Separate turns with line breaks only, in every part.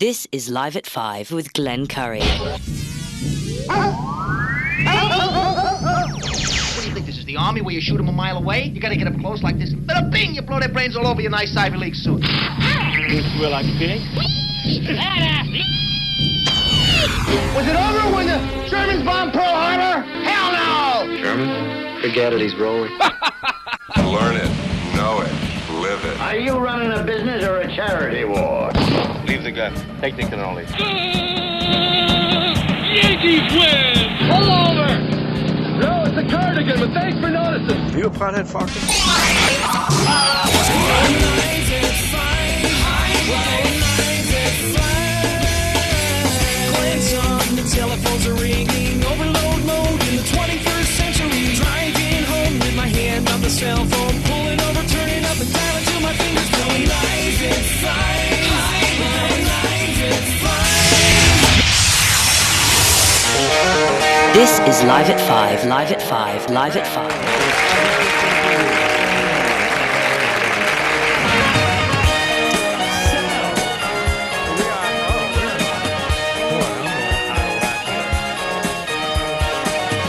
This is Live at 5 with Glenn Curry.
What do you think this is, the army where you shoot them a mile away? You gotta get up close like this. Bada bing, you blow their brains all over your nice Ivy League suit.
Well, like pig.
Was it over when the Germans bombed Pearl Harbor? Hell no!
German? Forget it, he's rolling.
Learn it, know it, live it.
Are you running a business or a charity war?
Leave the gun. Take the cannoli.
Yankees win!
Pull over! No, it's a cardigan, but thanks for noticing.
You a pothead, Foxy?
Telephones are ringing, overload mode in the 21st century. Driving home with my hand on the cell phone, pulling over, turning up and dialing till my fingers going live at five.
This is Live at 5, Live at 5, Live at 5.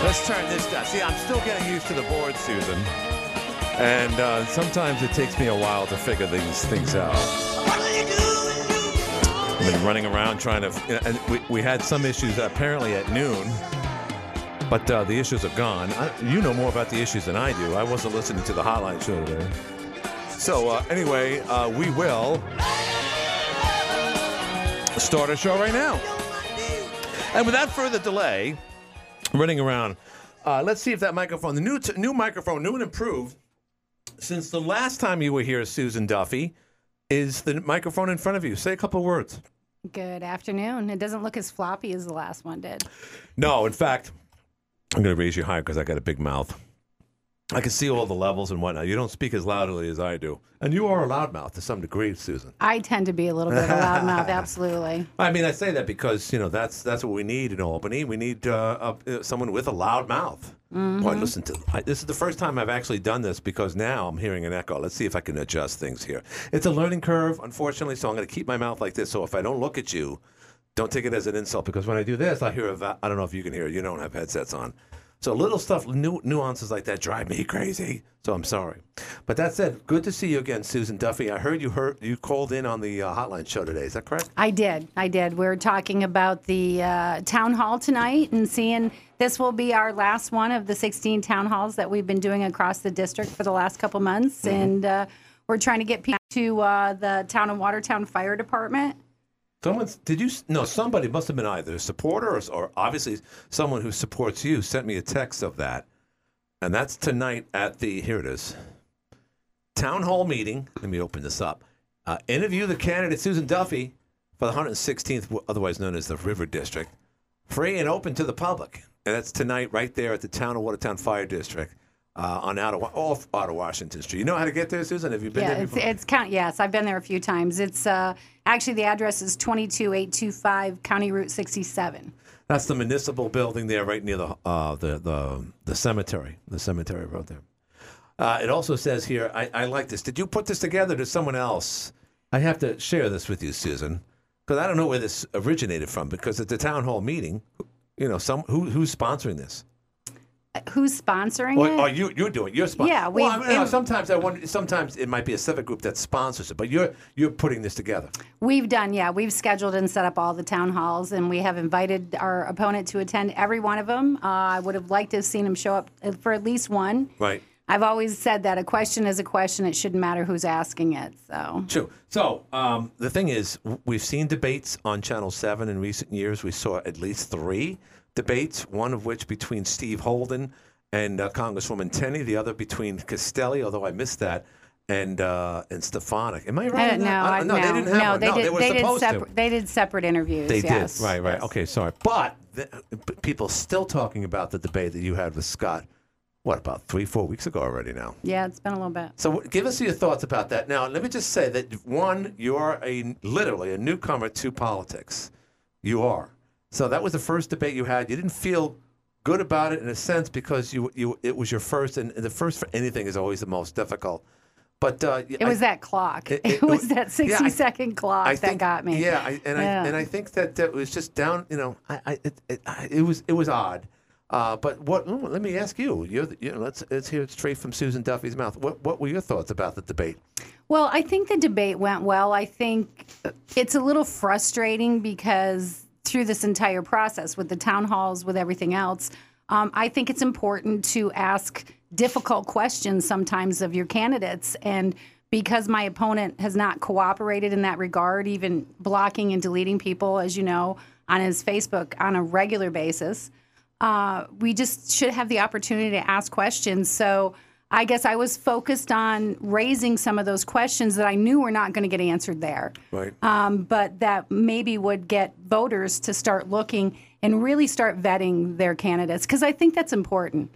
Let's turn this down. See, I'm still getting used to the board, Susan. And uh, sometimes it takes me a while to figure these things out. I've been running around trying to. And we, we had some issues apparently at noon, but uh, the issues are gone. I, you know more about the issues than I do. I wasn't listening to the hotline show today. So, uh, anyway, uh, we will start our show right now. And without further delay, running around. Uh, let's see if that microphone, the new t- new microphone, new and improved, since the last time you were here, Susan Duffy, is the microphone in front of you. Say a couple words.
Good afternoon. It doesn't look as floppy as the last one did.
No, in fact, I'm going to raise you higher because I got a big mouth. I can see all the levels and whatnot. You don't speak as loudly as I do, and you are a loudmouth to some degree, Susan.
I tend to be a little bit of a loudmouth, absolutely.
I mean, I say that because you know that's that's what we need in Albany. We need uh, uh, someone with a loud mouth. Boy, listen to I, this is the first time I've actually done this because now I'm hearing an echo. Let's see if I can adjust things here. It's a learning curve, unfortunately, so I'm going to keep my mouth like this. So if I don't look at you, don't take it as an insult because when I do this, I hear a va- I don't know if you can hear it. You don't have headsets on. So little stuff, nu- nuances like that drive me crazy. So I'm sorry. But that said, good to see you again, Susan Duffy. I heard you heard you called in on the uh, hotline show today. Is that correct?
I did. I did. We are talking about the uh, town hall tonight and seeing this will be our last one of the 16 town halls that we've been doing across the district for the last couple months. And uh, we're trying to get people to uh, the town of Watertown Fire Department.
Someone did you? No, somebody must have been either a supporter or, or obviously someone who supports you sent me a text of that, and that's tonight at the here it is, town hall meeting. Let me open this up. Uh, interview the candidate Susan Duffy for the 116th, otherwise known as the River District, free and open to the public, and that's tonight right there at the town of Watertown Fire District. Uh, on out of off out of Washington Street. You know how to get there, Susan? Have you been
Yeah,
there
it's,
before?
it's count. Yes, I've been there a few times. It's uh, actually the address is 22825 County Route 67.
That's the municipal building there, right near the uh, the the the cemetery. The cemetery road there. Uh, it also says here, I, I like this. Did you put this together? Did someone else? I have to share this with you, Susan, because I don't know where this originated from. Because at the town hall meeting, you know, some who who's sponsoring this?
Who's sponsoring
Or,
it?
or you you're doing? You're sponsoring.
Yeah,
Well, I mean, sometimes I wonder. Sometimes it might be a civic group that sponsors it, but you're you're putting this together.
We've done, yeah. We've scheduled and set up all the town halls, and we have invited our opponent to attend every one of them. Uh, I would have liked to have seen him show up uh, for at least one.
Right.
I've always said that a question is a question. It shouldn't matter who's asking it. So
True. So um, the thing is, we've seen debates on Channel Seven in recent years. We saw at least three debates. One of which between Steve Holden and uh, Congresswoman Tenney. The other between Castelli, although I missed that, and uh, and Stefanik. Am I right?
I don't know.
that?
I,
no,
no,
they didn't have
no,
one.
they
no,
did.
they were
did
supposed
separ-
to.
They did separate interviews.
They
yes.
did. Right. Right.
yes.
Okay. Sorry, but the, but people still talking about the debate that you had with Scott. What about three, four weeks ago already now?
Yeah, it's been a little bit.
So give us your thoughts about that. Now, let me just say that one, you're a literally a newcomer to politics. You are. So that was the first debate you had. You didn't feel good about it in a sense because you you it was your first, and the first for anything is always the most difficult. But uh,
It was that clock. It, was that 60 second clock
I
that
think-
got me.
Yeah, I, and
Yeah.
I and I think that that was just down. You know, I, I it, it, it was it was odd. Uh, but what? let me ask you. You're, the- you know, let's let's hear it straight from Susan Duffy's mouth. What what were your thoughts about the debate?
Well, I think the debate went well. I think it's a little frustrating because through this entire process with the town halls, with everything else, um, I think it's important to ask difficult questions sometimes of your candidates. And because my opponent has not cooperated in that regard, even blocking and deleting people, as you know, on his Facebook on a regular basis, uh, we just should have the opportunity to ask questions. So I guess I was focused on raising some of those questions that I knew were not going to get answered there,
Right.
um, but that maybe would get voters to start looking and really start vetting their candidates because I think that's important.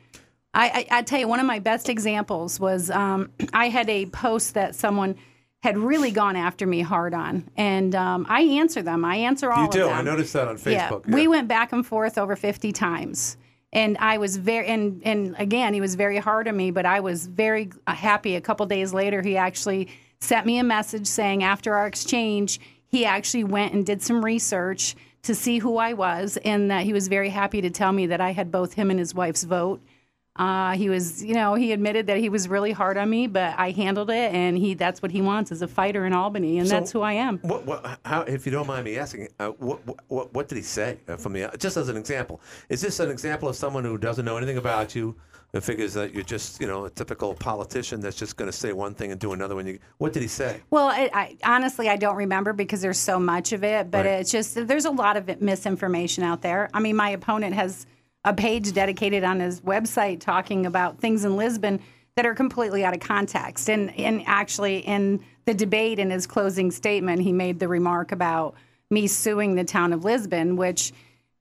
I, I, I tell you, one of my best examples was um, I had a post that someone had really gone after me hard on, and um, I answer them. I answer all of them.
you
of
do.
them.
I noticed that on Facebook.
Yeah, we went back and forth over 50 times. And I was very, and, and again, he was very hard on me, but I was very happy. A couple days later, he actually sent me a message saying after our exchange, he actually went and did some research to see who I was, and that he was very happy to tell me that I had both him and his wife's vote. Uh, he was, you know, he admitted that he was really hard on me, but I handled it, and he—that's what he wants as a fighter in Albany, and
So-
that's who I am.
What, what, how, if you don't mind me asking, uh, what, what, what did he say uh, from the, just as an example? Is this an example of someone who doesn't know anything about you, who figures that you're just, you know, a typical politician that's just going to say one thing and do another when you, what did he say?
Well, I, I honestly I don't remember because there's so much of it, but
Right.
it's just there's a lot of misinformation out there. I mean, my opponent has a page dedicated on his website talking about things in Lisbon that are completely out of context. And and actually in the debate in his closing statement, he made the remark about me suing the town of Lisbon, which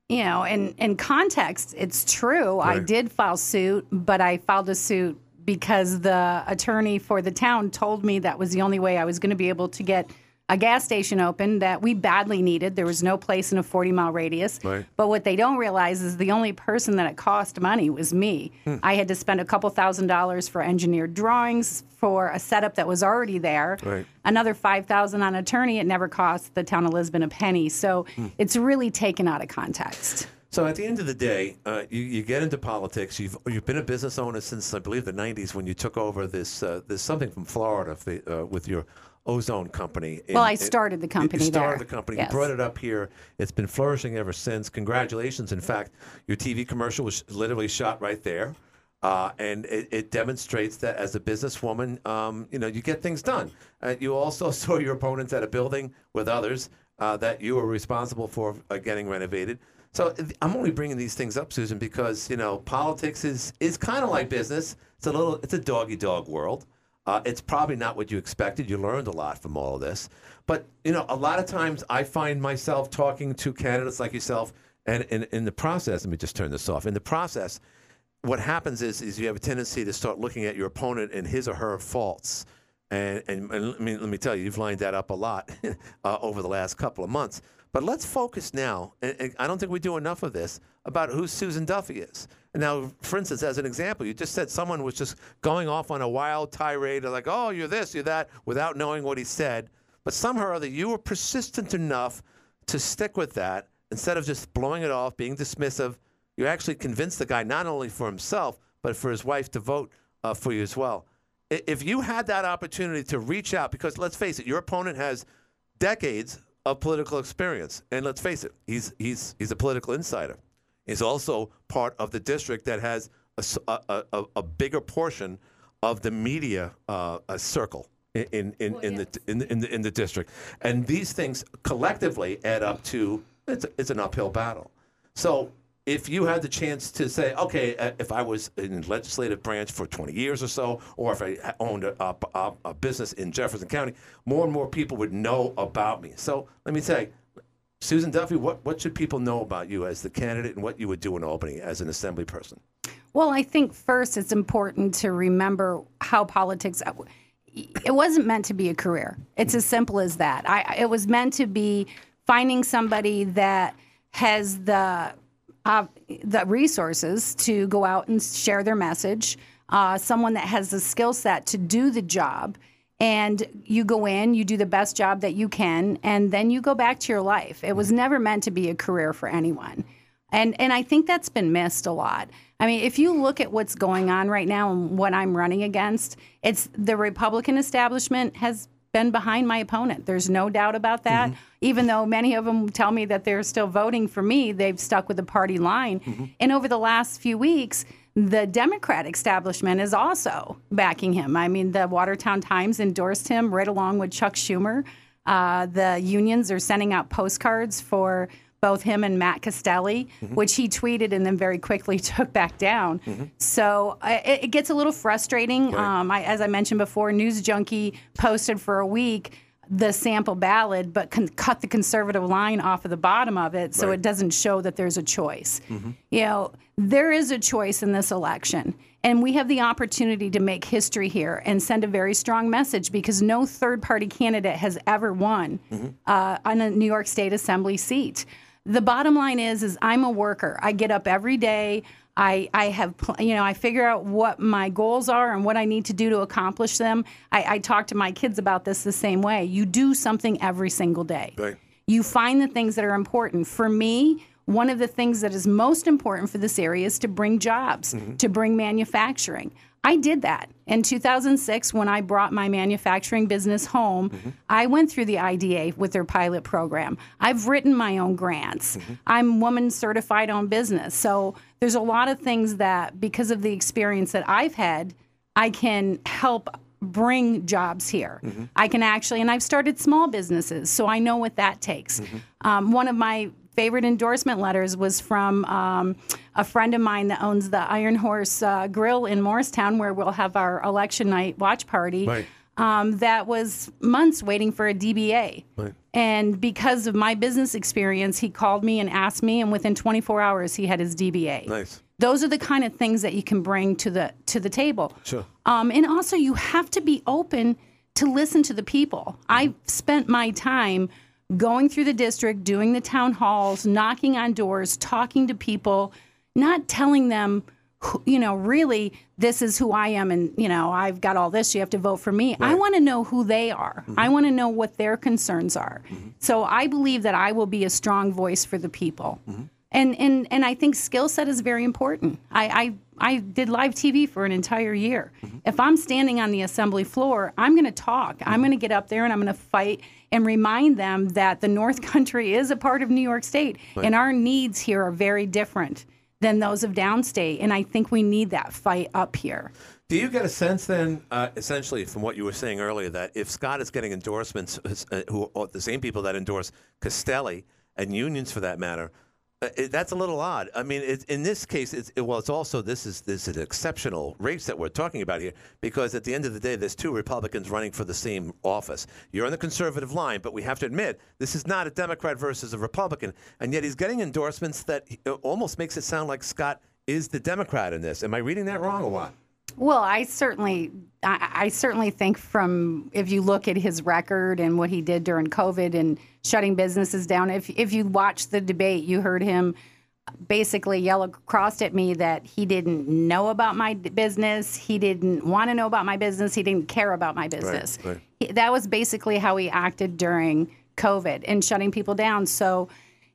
you know, in, in context, it's true. I did file suit, but I filed a suit because the attorney for the town told me that was the only way I was going to be able to get a gas station open that we badly needed. There was no place in a 40 mile radius.
Right.
But what they don't realize is the only person that it cost money was me.
Hmm.
I had to spend a couple thousand dollars for engineered drawings for a setup that was already there.
Right.
Another 5000 on attorney. It never cost the town of Lisbon a penny. So
Hmm.
it's really taken out of context.
So at the end of the day, uh, you, you get into politics. You've you've been a business owner since I believe the '90s when you took over this uh, this something from Florida for, uh, with your ozone company.
Well, I started the company
You started
there.
the company.
Yes.
You brought it up here. It's been flourishing ever since. Congratulations! In fact, your TV commercial was literally shot right there. Uh, and it, it demonstrates that as a businesswoman, um, you know, you get things done. Uh, you also saw your opponents at a building with others uh, that you were responsible for uh, getting renovated. So I'm only bringing these things up, Susan, because you know politics is is kind of like business. It's a little, it's a doggy dog world. Uh, it's probably not what you expected. You learned a lot from all of this, but you know, a lot of times I find myself talking to candidates like yourself, and in, the process, let me just turn this off. In the process, what happens is is you have a tendency to start looking at your opponent and his or her faults. And, and, and let, me, let me tell you, you've lined that up a lot uh, over the last couple of months. But let's focus now, and, and I don't think we do enough of this, about who Susan Duffy is. Now, for instance, as an example, you just said someone was just going off on a wild tirade, like, oh, you're this, you're that, without knowing what he said. But somehow or other, you were persistent enough to stick with that instead of just blowing it off, being dismissive. You actually convinced the guy not only for himself, but for his wife to vote uh, for you as well. If you had that opportunity to reach out, because let's face it, your opponent has decades of political experience, and let's face it, he's he's he's a political insider. He's also part of the district that has a a a bigger portion of the media uh, circle in in, in, in the in, the- in the in the district, and these things collectively add up to it's it's an uphill battle. So if you had the chance to say, okay, uh, if I was in the legislative branch for 20 years or so, or if I owned a, a, a- a business in Jefferson County, more and more people would know about me. So let me say, Susan Duffy, what, what should people know about you as the candidate and what you would do in Albany as an assembly person?
Well, I think first it's important to remember how politics. It wasn't meant to be a career. It's as simple as that. I, it was meant to be finding somebody that has the uh, the resources to go out and share their message. Uh, someone that has the skill set to do the job, and you go in, you do the best job that you can, and then you go back to your life. It was mm-hmm. never meant to be a career for anyone. And and I think that's been missed a lot. I mean, if you look at what's going on right now and what I'm running against, it's the Republican establishment has been behind my opponent. There's no doubt about that. Mm-hmm. Even though many of them tell me that they're still voting for me, they've stuck with the party line. Mm-hmm. And over the last few weeks, the Democrat establishment is also backing him. I mean, the Watertown Times endorsed him right along with Chuck Schumer. Uh, the unions are sending out postcards for both him and Matt Castelli, which he tweeted and then very quickly took back down. So uh, it, it gets a little frustrating. Um, I, as I mentioned before, NewzJunky posted for a week the sample ballot, but con- cut the conservative line off of the bottom of it so
Right.
it doesn't show that there's a choice. You know, there is a choice in this election. And we have the opportunity to make history here and send a very strong message because no third party candidate has ever won uh, on a New York State Assembly seat. The bottom line is, is I'm a worker. I get up every day. I, I have, you know, I figure out what my goals are and what I need to do to accomplish them. I, I talk to my kids about this the same way. You do something every single day.
Right.
You find the things that are important. For me, one of the things that is most important for this area is to bring jobs, mm-hmm. to bring manufacturing. I did that in 2006 when I brought my manufacturing business home. Mm-hmm. I went through the IDA with their pilot program. I've written my own grants. Mm-hmm. I'm woman certified on business. So there's a lot of things that, because of the experience that I've had, I can help bring jobs here. I can actually, and I've started small businesses, so I know what that takes. Um, one of my favorite endorsement letters was from um, a friend of mine that owns the Iron Horse uh, Grill in Morristown, where we'll have our election night watch party.
Right.
Um, that was months waiting for a DBA. And because of my business experience, he called me and asked me, and within 24 hours, he had his DBA.
Nice.
Those are the kind of things that you can bring to the to the table.
Sure.
Um, and also, you have to be open to listen to the people. I've spent my time going through the district, doing the town halls, knocking on doors, talking to people, not telling them, you know, really, this is who I am, and you know, I've got all this. You have to vote for me. I want to know who they are. Mm-hmm. I want to know what their concerns are. Mm-hmm. So I believe that I will be a strong voice for the people. Mm-hmm. And and and I think skill set is very important. I, I I did live TV for an entire year. If I'm standing on the assembly floor, I'm going to talk. I'm going to get up there and I'm going to fight and remind them that the North Country is a part of New York State and our needs here are very different than those of downstate. And I think we need that fight up here.
Do you get a sense then, uh, essentially, from what you were saying earlier, that if Scott is getting endorsements, uh, who are the same people that endorse Castelli and unions for that matter, that's a little odd. I mean, it, in this case, it's, it, well, it's also this is this is an exceptional race that we're talking about here because at the end of the day, there's two Republicans running for the same office. You're on the conservative line, but we have to admit this is not a Democrat versus a Republican, and yet he's getting endorsements that uh, almost makes it sound like Scott is the Democrat in this. Am I reading that wrong or what?
Well, I certainly, I, I certainly think from if you look at his record and what he did during COVID and shutting businesses down. If if you watched the debate, you heard him basically yell across at me that he didn't know about my business, he didn't want to know about my business, he didn't care about my business.
right.
He- that was basically how he acted during COVID and shutting people down. So,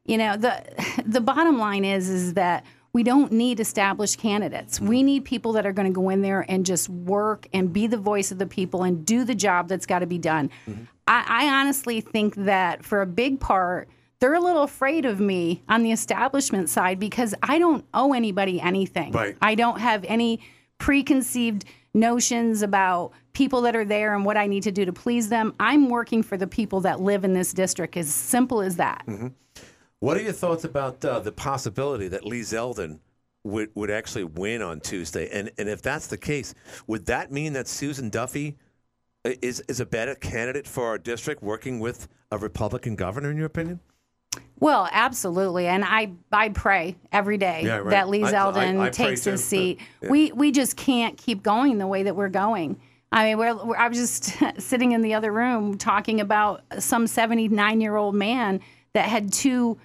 you know, the the bottom line is is that we don't need established candidates. We mm-hmm. need people that are going to go in there and just work and be the voice of the people and do the job that's got to be done. Mm-hmm. I, I honestly think that for a big part, they're a little afraid of me on the establishment side because I don't owe anybody anything.
Right.
I don't have any preconceived notions about people that are there and what I need to do to please them. I'm working for the people that live in this district, as simple as that. Mm-hmm.
What are your thoughts about uh, the possibility that Lee Zeldin would, would actually win on Tuesday? And and if that's the case, would that mean that Susan Duffy is is a better candidate for our district, working with a Republican governor? In your opinion?
Well, absolutely, and I I pray every day
Yeah, right.
that Lee
I- I-
Zeldin
I pray
takes
too,
his
but-
seat.
yeah.
We we just can't keep going the way that we're going. I mean, we're, we're, I was just sitting in the other room talking about some 79 year old man that had two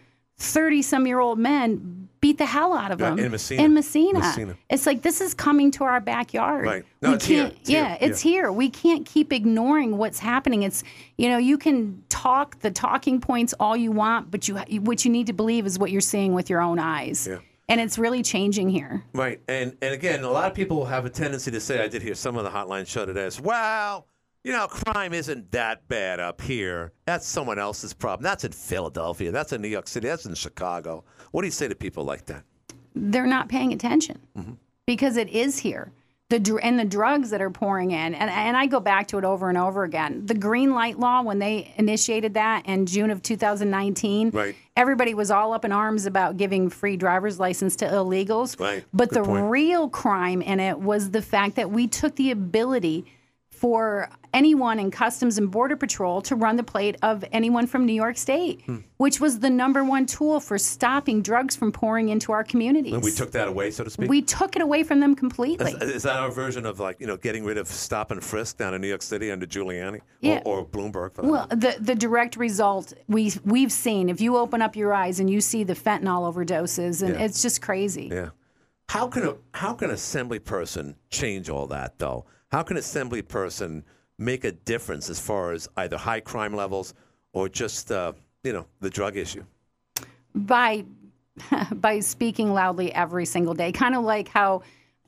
30 some year old men beat the hell out of
Right,
them
in Massena.
In Massena.
Massena.
It's like this is coming to our backyard.
Right. No,
we
it's
can't
It's here.
yeah, it's
Yeah.
here. We can't keep ignoring what's happening. It's you know, you can talk the talking points all you want, but you what you need to believe is what you're seeing with your own eyes.
Yeah.
And it's really changing here.
Right, and and again, a lot of people have a tendency to say, I did hear some of the hotline showed it as, well, you know, crime isn't that bad up here. That's someone else's problem. That's in Philadelphia. That's in New York City. That's in Chicago. What do you say to people like that?
they're not paying attention
Mm-hmm.
because it is here. The dr- and the drugs that are pouring in, and, and I go back to it over and over again. The green light law, when they initiated that in June of 2019,
Right.
everybody was all up in arms about giving free driver's license to illegals.
Right.
But
Good
the
point.
real crime in it was the fact that we took the ability for anyone in Customs and Border Patrol to run the plate of anyone from New York State,
Hmm.
which was the number one tool for stopping drugs from pouring into our communities.
And we took that away, so to speak.
We took it away from them completely.
is, is that our version of like you know getting rid of stop and frisk down in New York City under Giuliani
Yeah.
or, or Bloomberg?
Well, the the direct result we we've seen. If you open up your eyes and you see the fentanyl overdoses, and
Yeah.
it's just crazy.
Yeah. How can a how can an assembly person change all that though? How can assembly person make a difference as far as either high crime levels or just uh, you know the drug issue?
By by speaking loudly every single day, kind of like how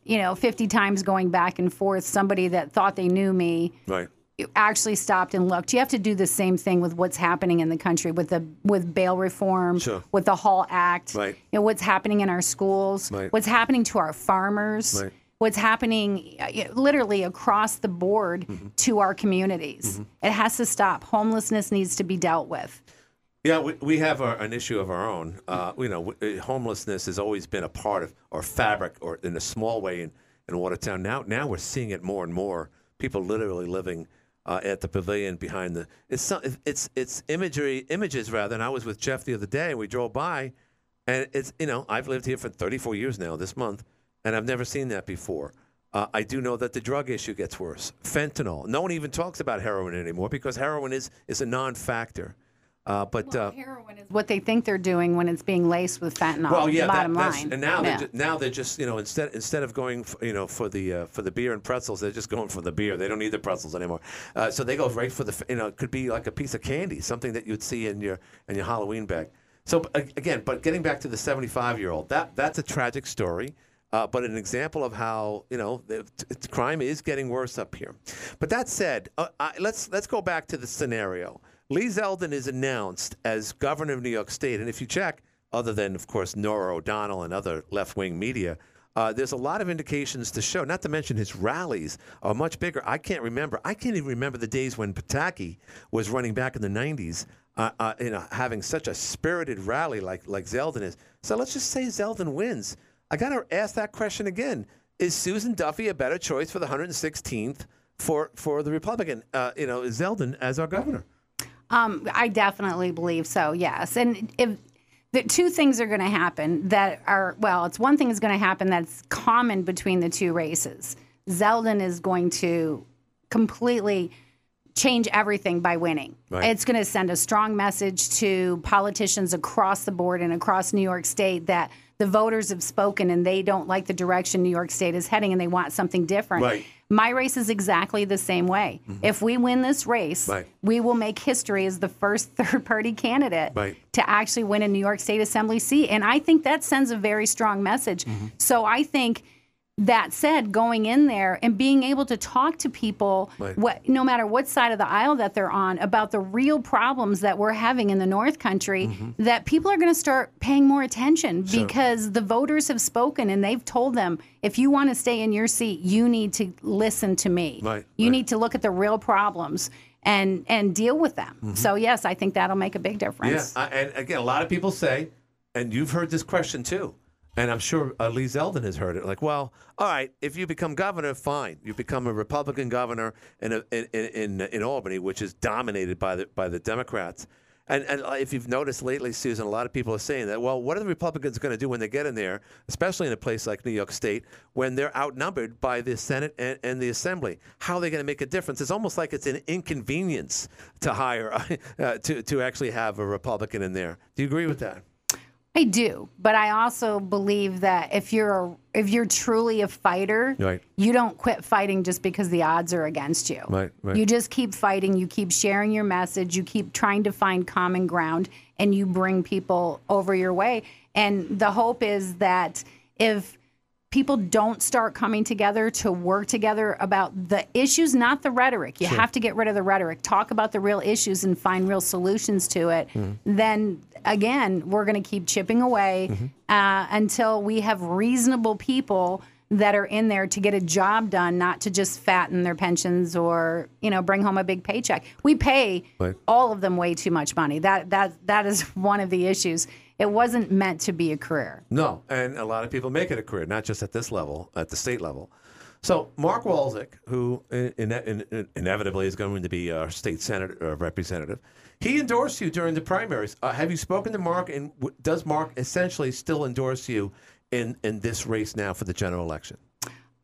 you know, 50 times going back and forth, somebody that thought they knew me
Right.
actually stopped and looked. You have to do the same thing with what's happening in the country with the with bail reform,
Sure.
with the HALT Act,
Right.
you know, what's happening in our schools,
Right.
what's happening to our farmers,
Right.
What's happening uh, literally across the board
Mm-hmm.
to our communities. It has to stop. Homelessness needs to be dealt with.
Yeah, we, we have our, an issue of our own. Uh, you know, w- uh, homelessness has always been a part of our fabric, or in a small way in, in Watertown. Now, now we're seeing it more and more. People literally living uh, at the pavilion behind the. It's some, it's it's imagery images rather. And I was with Jeff the other day, and we drove by, and it's you know I've lived here for 34 years now this month, and I've never seen that before. Uh, I do know that the drug issue gets worse. Fentanyl. No one even talks about heroin anymore because heroin is is a non-factor. Uh, but uh,
Heroin is what they think they're doing when it's being laced with fentanyl.
well, yeah, that,
bottom
that's,
line.
and now
Yeah.
they're just, now they're just you know instead instead of going f you know for the uh, for the beer and pretzels, they're just going for the beer. They don't need the pretzels anymore. Uh, so they go right for the you know it could be like a piece of candy, something that you'd see in your in your Halloween bag. So again, but getting back to the 75 year old, that that's a tragic story. Uh, but an example of how you know the, t- t- crime is getting worse up here. But that said, uh, I, let's let's go back to the scenario. Lee Zeldin is announced as governor of New York State, and if you check, other than of course Norah O'Donnell and other left-wing media, uh, there's a lot of indications to show. Not to mention his rallies are much bigger. I can't remember. I can't even remember the days when Pataki was running back in the '90s. Uh, uh, you know, having such a spirited rally like like Zeldin is. So let's just say Zeldin wins. I got to ask that question again: Is Susan Duffy a better choice for the 116th for for the Republican? Uh, you know, Zeldin as our governor.
Um, I definitely believe so. Yes, and if the two things are going to happen that are well, it's one thing is going to happen that's common between the two races. Zeldin is going to completely change everything by winning.
Right.
It's going to send a strong message to politicians across the board and across New York State that the voters have spoken and they don't like the direction New York State is heading and they want something different.
Right.
My race is exactly the same way. If we win this race,
Right.
we will make history as the first third party candidate
Right.
to actually win a New York State Assembly seat. And I think that sends a very strong message.
Mm-hmm.
So I think that said, going in there and being able to talk to people,
Right.
what, no matter what side of the aisle that they're on, about the real problems that we're having in the North Country,
Mm-hmm.
that people are going to start paying more attention because the voters have spoken and they've told them if you want to stay in your seat, you need to listen to me.
Right,
You
right.
need to look at the real problems and and deal with them. So yes, I think that'll make a big
Yeah,
difference.
uh, and again, a lot of people say, and you've heard this question too, and I'm sure uh, Lee Zeldin has heard it. Like, well, all right, if you become governor, fine. You become a Republican governor in a, in, in in Albany, which is dominated by the by the Democrats. And, and uh, if you've noticed lately, Susan, a lot of people are saying that. Well, what are the Republicans going to do when they get in there, especially in a place like New York State, when they're outnumbered by the Senate and, and the Assembly? How are they going to make a difference? It's almost like it's an inconvenience to hire uh, to to actually have a Republican in there. Do you agree with that?
I do, but I also believe that if you're a, if you're truly a fighter,
Right.
you don't quit fighting just because the odds are against you.
Right, right.
You just keep fighting. You keep sharing your message. You keep trying to find common ground, and you bring people over your way. And the hope is that if people don't start coming together to work together about the issues, not the rhetoric. You have to get rid of the rhetoric. Talk about the real issues and find real solutions to it. Then again, we're going to keep chipping away uh, until we have reasonable people that are in there to get a job done, not to just fatten their pensions or you know bring home a big paycheck. We pay
Right.
all of them way too much money. That that that is one of the issues. It wasn't meant to be a career.
No, and a lot of people make it a career, not just at this level, at the state level. So Mark Walczyk, who in, in, in, inevitably is going to be our state senator uh, representative, he endorsed you during the primaries. Uh, have you spoken to Mark? And w- does Mark essentially still endorse you in in this race now for the general election?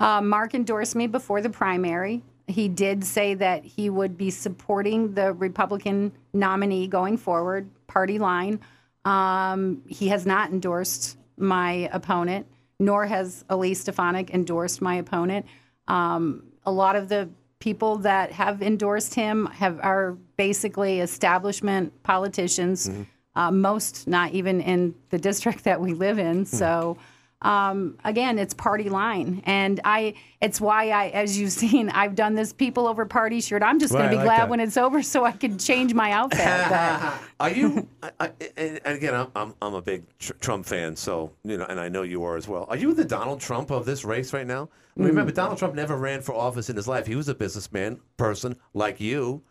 Uh, Mark endorsed me before the primary. He did say that he would be supporting the Republican nominee going forward, party line. Um, he has not endorsed my opponent, nor has Elise Stefanik endorsed my opponent. Um, a lot of the people that have endorsed him have are basically establishment politicians. Uh, most not even in the district that we live in. So um, again, it's party line, and I. It's why I, as you've seen, I've done this people over party shirt. I'm just going
Right,
to be
like
glad
that.
when it's over, so I can change my outfit. But
Are you? I, I, and and again, I'm, I'm I'm a big tr- Trump fan, so you know, and I know you are as well. Are you the Donald Trump of this race right now? I mean, Remember, Donald Trump never ran for office in his life. He was a businessman, person like you.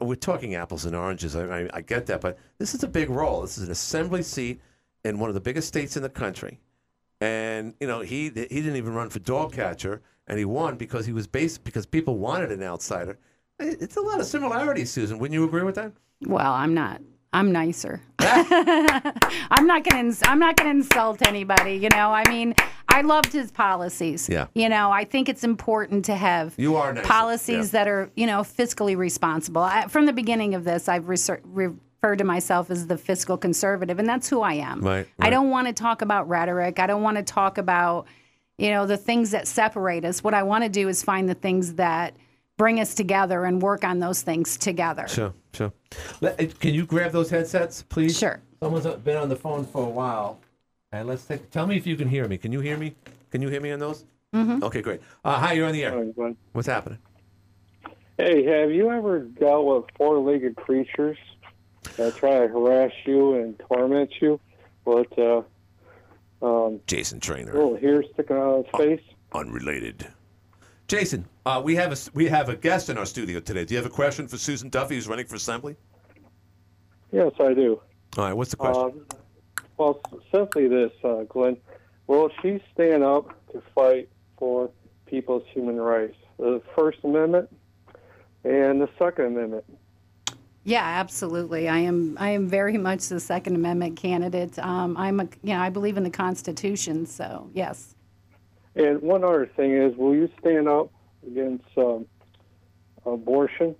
We're talking apples and oranges. I, I, I get that, but this is a big role. This is an assembly seat in one of the biggest states in the country, and you know he he didn't even run for dog catcher, and he won because he was based because people wanted an outsider. It's a lot of similarities, Susan. Wouldn't you agree with that?
well, I'm not. I'm nicer. I'm not going to. I'm not going to insult anybody. You know. I mean, I loved his policies.
Yeah.
You know, I think it's important to have
You are nicer,
policies
yeah.
that are you know fiscally responsible. I, from the beginning of this, I've reser- referred to myself as the fiscal conservative, and that's who I am.
Right,
I don't want to talk about rhetoric. I don't want to talk about you know the things that separate us. What I want to do is find the things that bring us together and work on those things together.
Sure, sure. Uh, can you grab those headsets, please?
Sure.
Someone's been on the phone for a while, and let's take. Tell me if you can hear me. Can you hear me? Can you hear me on those? Mm-hmm. Okay, great. Uh, hi, you're on the air. What's happening?
Hey, have you ever dealt with four-legged creatures that try to harass you and torment you But uh, um,
Jason Trainer,
little hair sticking out of his face?
unrelated. Jason, uh, we have a we have a guest in our studio today. Do you have a question for Susan Duffy, who's running for assembly?
Yes, I do.
All right, what's the question?
Um, well, simply this, uh, Glenn. Will she stand up to fight for people's human rights? The First Amendment and the Second Amendment.
Yeah, absolutely. I am. I am very much the Second Amendment candidate. Um, I'm a. You know, I believe in the Constitution. So yes.
And one other thing is, will you stand up against um, abortion?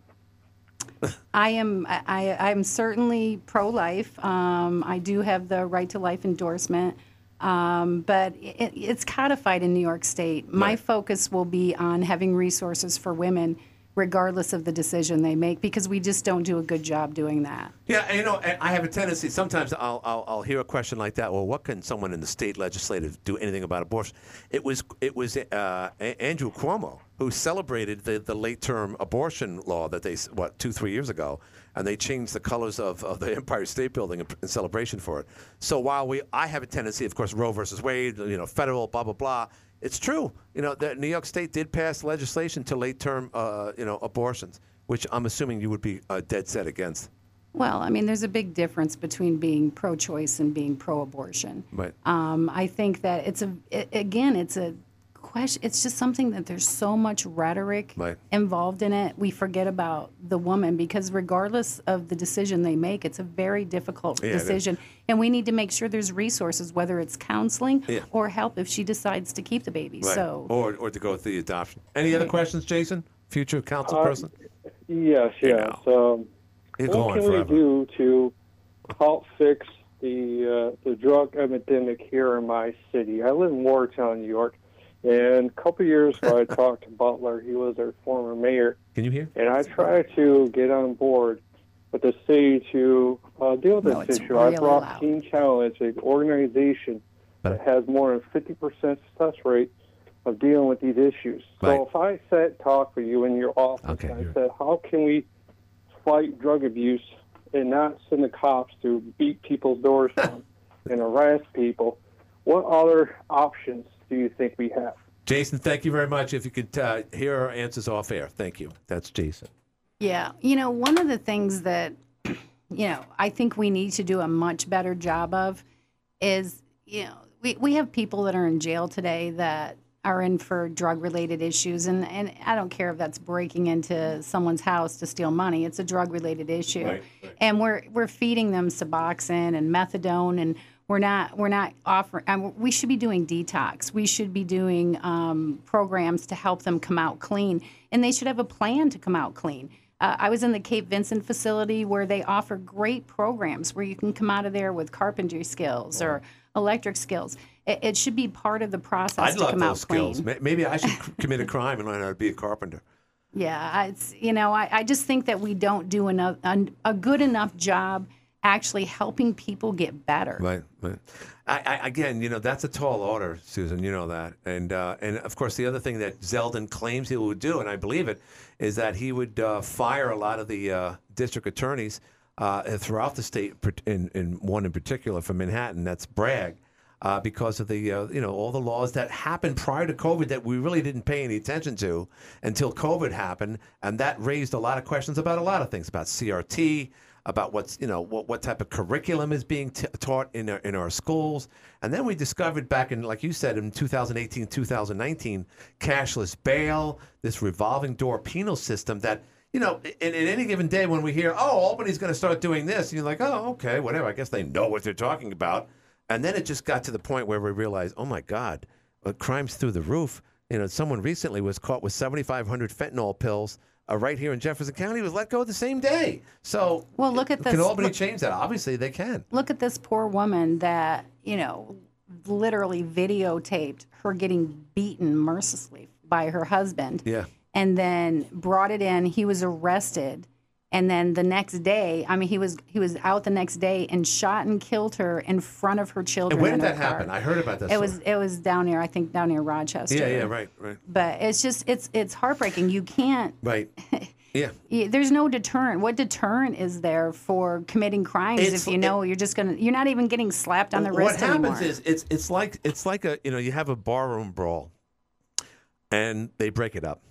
I am. I, I'm certainly pro-life. Um, I do have the right to life endorsement, um, but it, it's codified in New York State. My focus will be on having resources for women, regardless of the decision they make, because we just don't do a good job doing that.
Yeah, you know, I have a tendency. Sometimes I'll, I'll I'll hear a question like that. Well, what can someone in the state legislative do anything about abortion? It was it was uh, Andrew Cuomo who celebrated the, the late term abortion law that they what two three years ago, and they changed the colors of, of the Empire State Building in, in celebration for it. So while we I have a tendency, of course, Roe versus Wade, you know, federal, blah blah blah. It's true, you know, that New York State did pass legislation to late term, uh, you know, abortions, which I'm assuming you would be uh, dead set against.
Well, I mean, there's a big difference between being pro-choice and being pro-abortion.
Right.
Um, I think that it's a it, again, it's a question. It's just something that there's so much rhetoric
Right.
involved in it. We forget about the woman because regardless of the decision they make, it's a very difficult
Yeah,
decision, and we need to make sure there's resources, whether it's counseling
Yeah.
or help if she decides to keep the baby.
Right.
So.
or or to go through the adoption. Any other questions, Jason? Future council
Uh,
person?
Yes, yes. Um,
He'll
what can
forever.
we do to help fix the uh, the drug epidemic here in my city. I live in Watertown, New York, and a couple years ago I talked to Butler. He was our former mayor,
Can you hear?
and I tried to get on board with the city to uh, deal with this
No, it's
issue. I brought
loud.
Teen Challenge, an organization that has more than 50% success rate of dealing with these issues. So
Right.
if I sat talk with you in your office,
Okay,
I
you're-
said, how can we fight drug abuse and not send the cops to beat people's doors down and harass people? What other options do you think we have?
Jason, thank you very much. If you could uh, hear our answers off air, thank you. That's Jason.
Yeah. You know, one of the things that, you know, I think we need to do a much better job of is, you know, we, we have people that are in jail today that are in for drug related issues. And, and I don't care if that's breaking into someone's house to steal money, it's a drug related issue.
Right, right.
And we're, we're feeding them Suboxone and methadone and we're not we're not offering um, we should be doing detox. We should be doing um, programs to help them come out clean and they should have a plan to come out clean. Uh, i was in the cape vincent facility where they offer great programs where you can come out of there with carpentry skills or electric skills. It, it should be part of the process
I'd
to
love
come
those
out
skills.
clean.
Maybe I should commit a crime and learn how to be a carpenter.
Yeah, it's you know I, I just think that we don't do enough a good enough job actually helping people get better.
Right, right. I, I, again, you know, that's a tall order, Susan. You know that, and uh, and of course, the other thing that Zeldin claims he would do, and I believe it, is that he would uh, fire a lot of the uh, district attorneys uh, throughout the state, in, in one in particular from Manhattan. That's Bragg. Uh, because of the uh, you know all the laws that happened prior to COVID that we really didn't pay any attention to until COVID happened, and that raised a lot of questions about a lot of things about CRT, about what's you know what, what type of curriculum is being t- taught in our, in our schools. And then we discovered back in like you said in 2018 2019 cashless bail this revolving door penal system that you know in, in any given day when we hear oh albany's going to start doing this you're like oh okay whatever i guess they know what they're talking about. And then it just got to the point where we realized oh my god uh, crime's through the roof. You know someone recently was caught with 7500 fentanyl pills uh, right here in Jefferson County was let go the same day. So,
Well, look at this.
Can Albany
look-
change that? Obviously, they can.
Look at this poor woman that you know literally videotaped her getting beaten mercilessly by her husband.
Yeah.
and then brought it in. He was arrested, and then the next day, I mean, he was he was out the next day and shot and killed her in front of her children.
And when did that
car.
happen? I heard about that.
It was it was down near I think down near Rochester.
Yeah, yeah, right, right,
But it's just it's it's heartbreaking. You can't.
right. Yeah.
There's no deterrent. What deterrent is there for committing crimes
It's-
if you know you're just gonna you're not even getting slapped on the wrist what
happens
anymore?
is it's it's like it's like a you know you have a barroom brawl, and they break it up.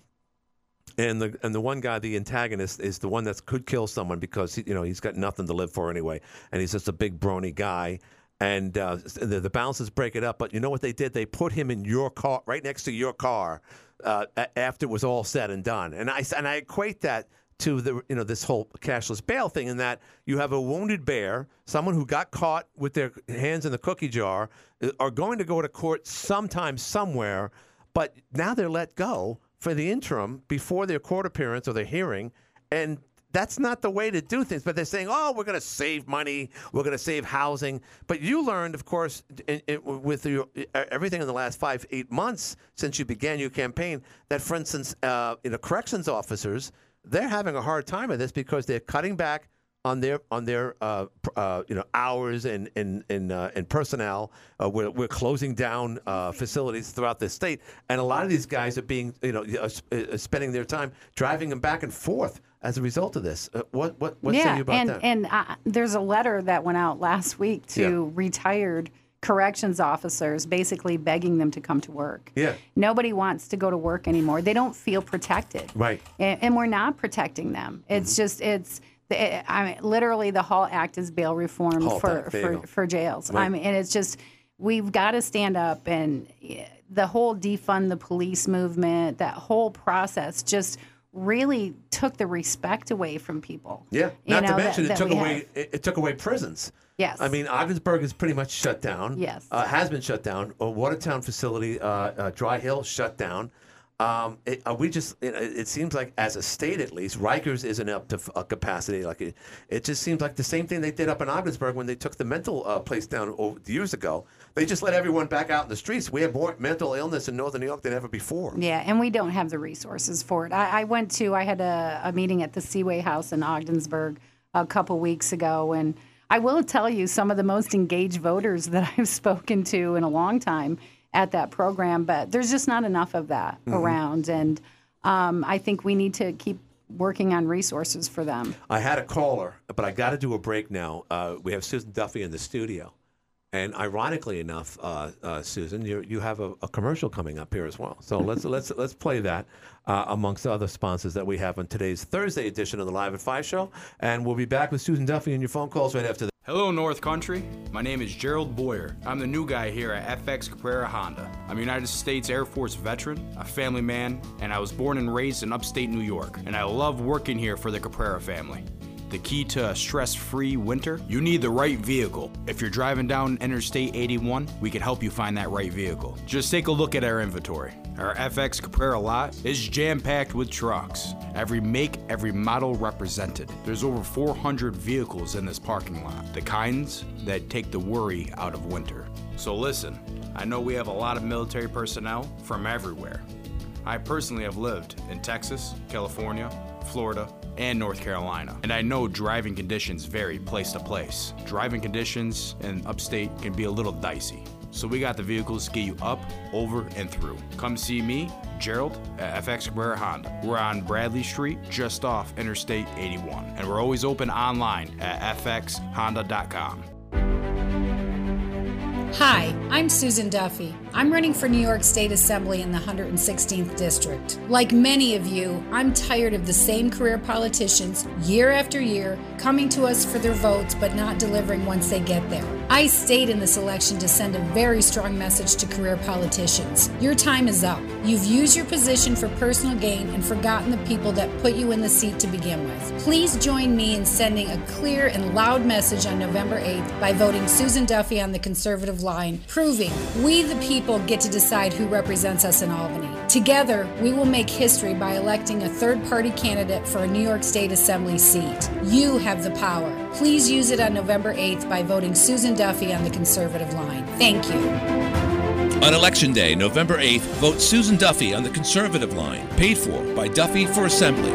And the and the one guy, the antagonist, is the one that could kill someone because he, you know he's got nothing to live for anyway, and he's just a big brony guy. And uh, the, the bouncers break it up, but you know what they did? They put him in your car, right next to your car, uh, after it was all said and done. And I and I equate that to the you know this whole cashless bail thing in that you have a wounded bear, someone who got caught with their hands in the cookie jar, uh, are going to go to court sometime somewhere, but now they're let go for the interim before their court appearance or their hearing, and that's not the way to do things. But they're saying, "Oh, we're going to save money, we're going to save housing." But you learned, of course, in, in, with your, everything in the last five, eight months since you began your campaign, that, for instance, uh, you know, corrections officers they're having a hard time with this because they're cutting back on their on their uh, uh, you know hours and and and, uh, and personnel. Uh, we're, we're closing down uh, facilities throughout the state, and a lot of these guys are being you know uh, spending their time driving them back and forth as a result of this. Uh, what what what say
yeah,
you about
and
that?
and uh, there's a letter that went out last week to retired corrections officers, basically begging them to come to work.
yeah,
Nobody wants to go to work anymore. They don't feel protected.
right.
And, and we're not protecting them. It's
Mm-hmm.
just it's. The- I mean, literally, the HALT Act is bail reform
Hall
for
Act,
for, for jails.
Right.
I mean, and it's just we've got to stand up and eh, the whole defund the police movement, that whole process, just really took the respect away from people.
Yeah, not
know,
to
that-
it
that
took away it, it took away prisons.
Yes.
I mean Ogdensburg is pretty much shut down.
Yes.
uh, has been shut down. A Watertown facility, uh, uh, Dry Hill, shut down. Um, it, uh, we just it, it seems like as a state at least, Rikers isn't up to uh, capacity. Like it, it just seems like the same thing they did up in Ogdensburg when they took the mental uh, place down over, years ago. They just let everyone back out in the streets. We have more mental illness in Northern New York than ever before.
Yeah, and we don't have the resources for it. I, I went to, I had a, a meeting at the Seaway House in Ogdensburg a couple weeks ago, and I will tell you some of the most engaged voters that I've spoken to in a long time at that program, but there's just not enough of that
Mhm.
around. And um, I think we need to keep working on resources for them.
I had a caller, but I got to do a break now. Uh, we have Susan Duffy in the studio. And ironically enough, uh, uh, Susan, you you have a, a commercial coming up here as well. So let's let's let's play that uh, amongst other sponsors that we have on today's Thursday edition of the Live at Five show. And we'll be back with Susan Duffy and your phone calls right after that.
Hello, North Country. My name is Gerald Boyer. I'm the new guy here at FX Caprara Honda. I'm a United States Air Force veteran, a family man, and I was born and raised in upstate New York. And I love working here for the Caprara family. The key to a stress free winter? You need the right vehicle. If you're driving down Interstate 81, we can help you find that right vehicle. Just take a look at our inventory. Our FX Caprara lot is jam packed with trucks. Every make, every model represented. There's over 400 vehicles in this parking lot, the kinds that take the worry out of winter. So listen, I know we have a lot of military personnel from everywhere. I personally have lived in Texas, California, Florida, and North Carolina. And I know driving conditions vary place to place. Driving conditions in upstate can be a little dicey. So we got the vehicles to get you up, over, and through. Come see me, Gerald, at FX Caprara Honda. We're on Bradley Street, just off Interstate 81. And we're always open online at fxhonda.com.
Hi, I'm Susan Duffy. I'm running for New York State Assembly in the 116th District. Like many of you, I'm tired of the same career politicians year after year coming to us for their votes but not delivering once they get there. I stayed in this election to send a very strong message to career politicians. Your time is up. You've used your position for personal gain and forgotten the people that put you in the seat to begin with. Please join me in sending a clear and loud message on November 8th by voting Susan Duffy on the conservative line, proving we the people get to decide who represents us in Albany. Together, we will make history by electing a third party candidate for a New York State Assembly seat. You have the power. Please use it on November 8th by voting Susan Duffy on the conservative line. Thank you.
On Election Day, November 8th, vote Susan Duffy on the conservative line, paid for by Duffy for Assembly.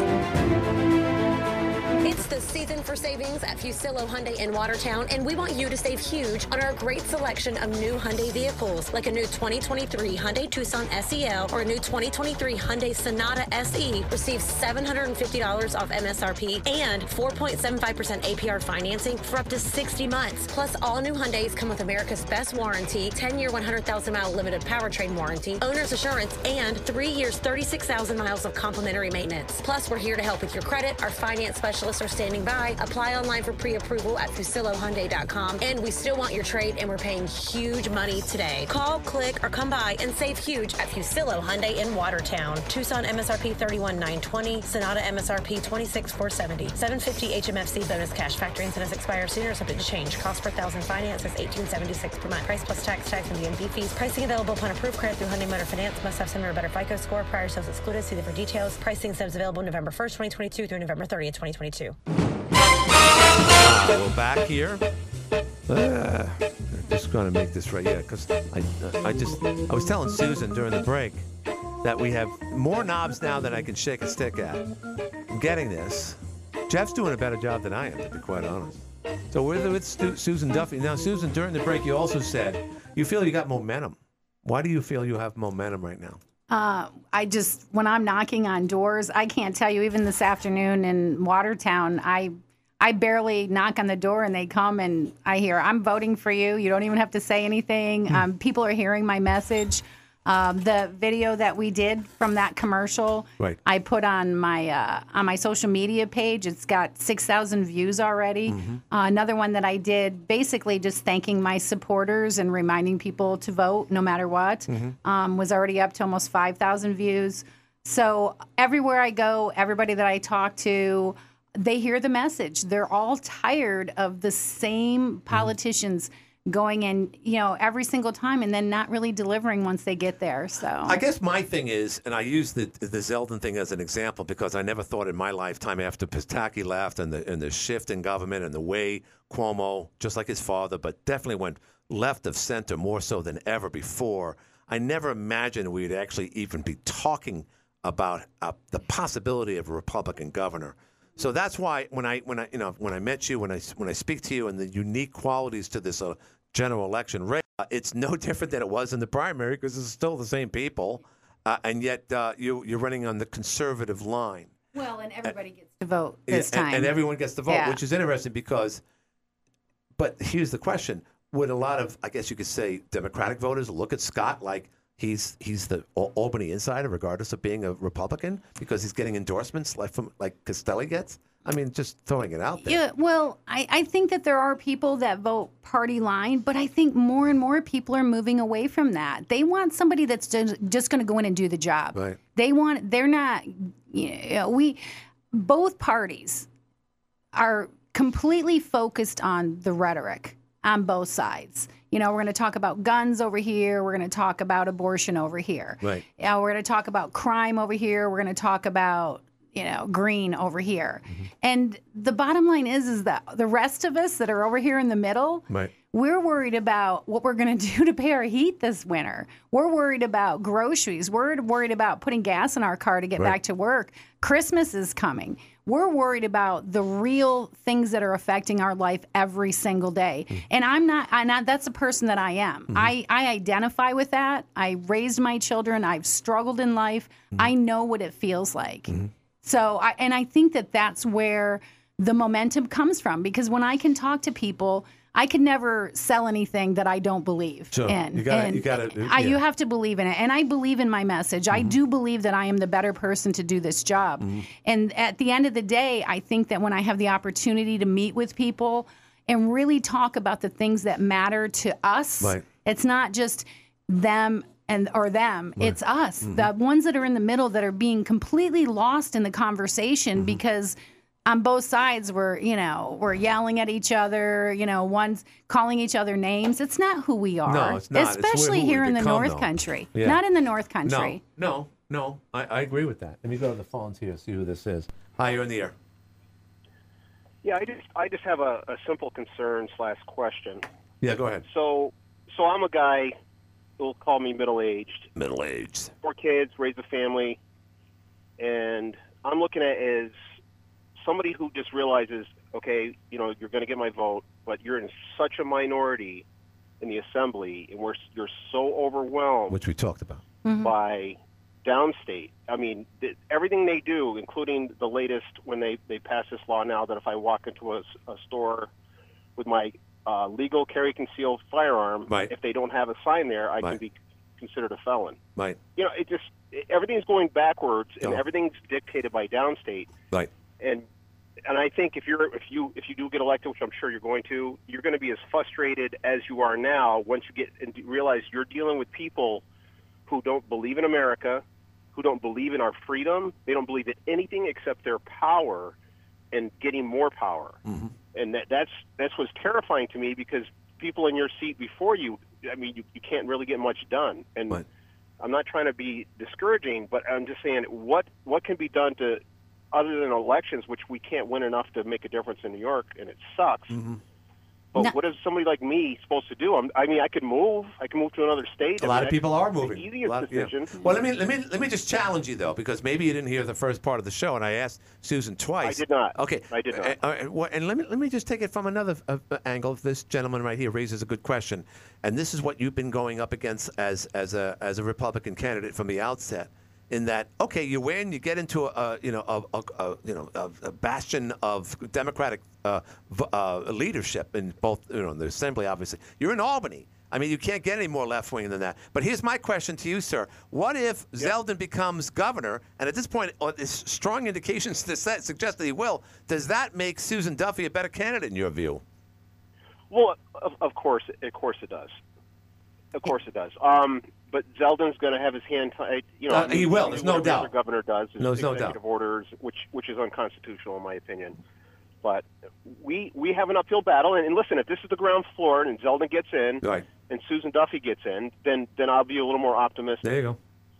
At Fusillo Hyundai in Watertown, and we want you to save huge on our great selection of new Hyundai vehicles, like a new 2023 Hyundai Tucson SEL or a new 2023 Hyundai Sonata SE. Receive $750 off MSRP and 4.75% APR financing for up to 60 months. Plus, all new Hyundais come with America's best warranty, 10-year, 100,000-mile limited powertrain warranty, owner's assurance, and three years, 36,000 miles of complimentary maintenance. Plus, we're here to help with your credit. Our finance specialists are standing by. Apply online for pre-approval at FusilloHyundai.com. And we still want your trade, and we're paying huge money today. Call, click, or come by and save huge at Fusillo Hyundai in Watertown. Tucson MSRP 31920, Sonata MSRP 26470, 750 HMFC bonus cash. Factory incentives expire sooner, subject to change. Cost per thousand finance is 1876 per month. Price plus tax, tax, and DMV fees. Pricing available upon approved credit through Hyundai Motor Finance. Must have similar or better FICO score. Prior sales excluded. See the for details. Pricing incentives available November 1st, 2022 through November 30th, 2022.
Ah, we're back here. Uh, just going to make this right, yeah, because I, uh, I just, I was telling Susan during the break that we have more knobs now than I can shake a stick at. I'm getting this. Jeff's doing a better job than I am, to be quite honest. So we're with Stu- Susan Duffy. Now, Susan, during the break, you also said you feel you got momentum. Why do you feel you have momentum right now?
Uh, I just when I'm knocking on doors, I can't tell you. Even this afternoon in Watertown, I I barely knock on the door and they come and I hear I'm voting for you. You don't even have to say anything. Um, people are hearing my message. Um, the video that we did from that commercial,
Right.
I put on my uh, on my social media page. It's got six thousand views already.
Mm-hmm.
Uh, another one that I did, basically just thanking my supporters and reminding people to vote no matter what,
Mhm.
um, was already up to almost five thousand views. So everywhere I go, everybody that I talk to, they hear the message. They're all tired of the same politicians going in, you know, every single time and then not really delivering once they get there. So
I guess my thing is, and I use the the Zeldin thing as an example because I never thought in my lifetime after Pataki left and the and the shift in government and the way Cuomo, just like his father, but definitely went left of center more so than ever before. I never imagined we'd actually even be talking about uh, the possibility of a Republican governor. So that's why when I when I you know when I met you when I when I speak to you and the unique qualities to this uh, general election race, uh, it's no different than it was in the primary because it's still the same people, uh, and yet uh, you you're running on the conservative line.
well, and everybody gets to vote
Yeah,
this
and-
time.
And, everyone gets to vote,
Yeah.
which is interesting because. But here's the question: Would a lot of, I guess you could say, Democratic voters look at Scott like he's he's the Al- Albany insider, regardless of being a Republican, because he's getting endorsements like from like Costelli gets? I mean, just throwing it out there.
Yeah, well, I, I think that there are people that vote party line, but I think more and more people are moving away from that. They want somebody that's just, just going to go in and do the job.
Right.
They want, they're not, you know, we, both parties are completely focused on the rhetoric on both sides. You know, we're going to talk about guns over here. We're going to talk about abortion over here.
Right.
Yeah, we're going to talk about crime over here. We're going to talk about you know green over here. Mm-hmm. And the bottom line is, is that the rest of us that are over here in the middle,
Right.
we're worried about what we're going to do to pay our heat this winter. We're worried about groceries. We're worried about putting gas in our car to get
Right.
back to work. Christmas is coming. We're worried about the real things that are affecting our life every single day. Hmm. And I'm not, I'm not that's the person that I am. Mm-hmm. I, I identify with that. I raised my children. I've struggled in life. Mm-hmm. I know what it feels like. Mm-hmm. So, I, and I think that that's where the momentum comes from because when I can talk to people, I could never sell anything that I don't believe in.
You gotta-
And
you gotta-
I,
yeah. Mm-hmm.
you have to believe in it, and I believe in my message. I do believe that I am the better person to do this job.
Mm-hmm.
And at the end of the day, I think that when I have the opportunity to meet with people and really talk about the things that matter to us,
Right.
it's not just them and or them it's us
Mm-hmm.
the ones that are in the middle that are being completely lost in the conversation
Mm-hmm.
because on both sides we're you know we're yelling at each other you know one's calling each other names it's not who we are
No, it's not.
Especially
who we
here in the
become,
north
though.
country
Yeah.
not in the north country
No, no, no. I, I agree with that. Let me go to the phones here, see who this is. Hi, you're in the air.
Yeah, I just I just have a, a simple concern slash question.
Yeah, go ahead.
So so I'm a guy who'll call me middle aged.
Middle aged.
Four kids, raise a family, and I'm looking at it as somebody who just realizes, okay, you know, you're going to get my vote, but you're in such a minority in the assembly, and we're you're so overwhelmed
Which we talked about.
by downstate. I mean, th- everything they do, including the latest when they they pass this law now that if I walk into a, a store with my uh, legal carry concealed firearm,
Right.
if they don't have a sign there, I
Right.
can be considered a felon.
Right.
You know, it just it- everything's going backwards, and
Oh.
everything's dictated by downstate.
Right.
And and I think if you're if you if you do get elected, which I'm sure you're going to, you're going to be as frustrated as you are now once you get and realize you're dealing with people who don't believe in America, who don't believe in our freedom. They don't believe in anything except their power and getting more power.
Mm-hmm.
And that, that's that's what's terrifying to me because people in your seat before you, I mean, you, you can't really get much done. And I'm not trying to be discouraging, but I'm just saying what what can be done to other than elections, which we can't win enough to make a difference in New York, and it sucks.
Mm-hmm.
But what is somebody like me supposed to do? I'm, I mean, I could move. I can move to another state.
A lot
mean,
of people are
it's the
moving.
easiest
A lot of- yeah.
decision.
Well, let me let me let me just challenge you though, because maybe you didn't hear the first part of the show, and I asked Susan twice.
I did not.
Okay,
I did not.
Uh, uh, and let me let me just take it from another uh, uh, angle. This gentleman right here raises a good question, and this is what you've been going up against as as a as a Republican candidate from the outset. In that, okay, you win, you get into a, you know a, a, a you know a, a bastion of Democratic uh, v- uh, leadership in both you know in the Assembly. Obviously, you're in Albany. I mean, you can't get any more left wing than that. But here's my question to you, sir: What if Zeldin becomes governor, and at this point, uh, there's strong indications to set, suggest that he will? Does that make Susan Duffy a better candidate in your view?
Well, of, of course, of course it does. Of course it does. Um, but Zeldin's going to have his hand tied. You know,
Uh, he will, there's no doubt.
The governor does.
No, there's no
executive
doubt.
orders, which which is unconstitutional in my opinion. But we we have an uphill battle. And, and listen, if this is the ground floor and Zeldin gets in
Right.
and Susan Duffy gets in, then then I'll be a little more optimistic.
There you go.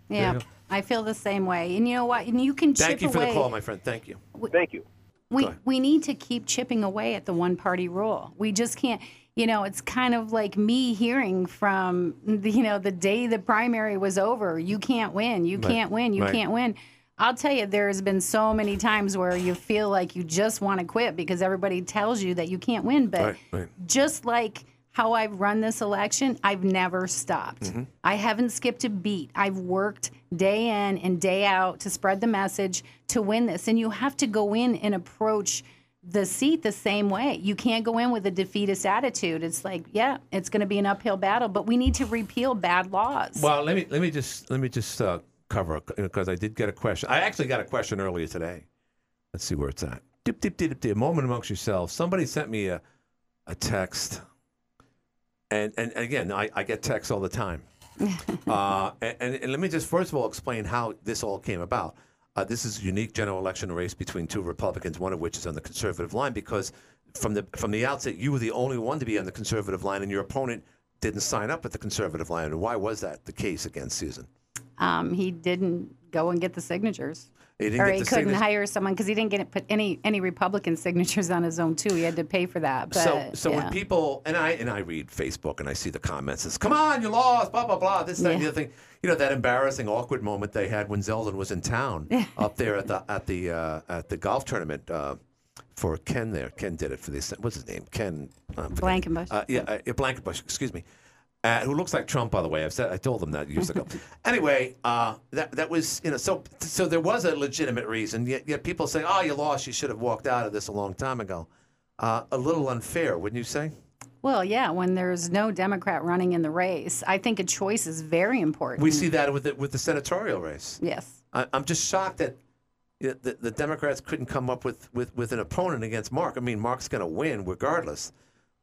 There you
Yeah,
go.
I feel the same way. And you know what? And you can chip
Thank you for
away.
the call, my friend. Thank you.
Thank you.
We we need to keep chipping away at the one party rule. We just can't. You know, it's kind of like me hearing from the, you know the day the primary was over. You can't win. You
Right.
can't win. You
Right.
can't win. I'll tell you, there's been so many times where you feel like you just want to quit because everybody tells you that you can't win. But
Right,
just like how I've run this election, I've never stopped.
Mhm.
I haven't skipped a beat. I've worked day in and day out to spread the message to win this. And you have to go in and approach the seat the same way. You can't go in with a defeatist attitude. It's like, yeah, it's going to be an uphill battle, but we need to repeal bad laws.
Well, let me let me just let me just uh, cover because I did get a question. I actually got a question earlier today. Let's see where it's at. Dip, dip, dip, dip, dip. Moment amongst yourselves. Somebody sent me a a text, and and again, I, I get texts all the time. uh, and, and, and let me just first of all explain how this all came about. Uh, this is a unique general election race between two Republicans, one of which is on the conservative line, because from the from the outset, you were the only one to be on the conservative line, and your opponent didn't sign up at the conservative line. And why was that the case against Susan?
Um, he didn't go and get the signatures.
He didn't
or he couldn't
signatures?
hire someone because he didn't get it, put any any Republican signatures on his own too. He had to pay for that. But,
so so
yeah.
when people and I and I read Facebook and I see the comments, it's come on, you lost, blah blah blah, this that and the other thing. You know that embarrassing, awkward moment they had when Zeldin was in town up there at the at the uh, at the golf tournament uh, for Ken. There, Ken did it for this. What's his name? Ken uh,
Blankenbush.
Uh, yeah, uh, yeah, Blankenbush. Excuse me. Uh, who looks like Trump, by the way? I've said I told them that years ago. anyway, uh, that that was you know so so there was a legitimate reason. Yet, yet people say, "Oh, you lost. You should have walked out of this a long time ago." Uh, a little unfair, wouldn't you say?
Well, yeah, when there's no Democrat running in the race, I think a choice is very important.
We see that with the, with the senatorial race.
Yes.
I, I'm just shocked that you the, the Democrats couldn't come up with, with, with an opponent against Mark. I mean, Mark's going to win regardless,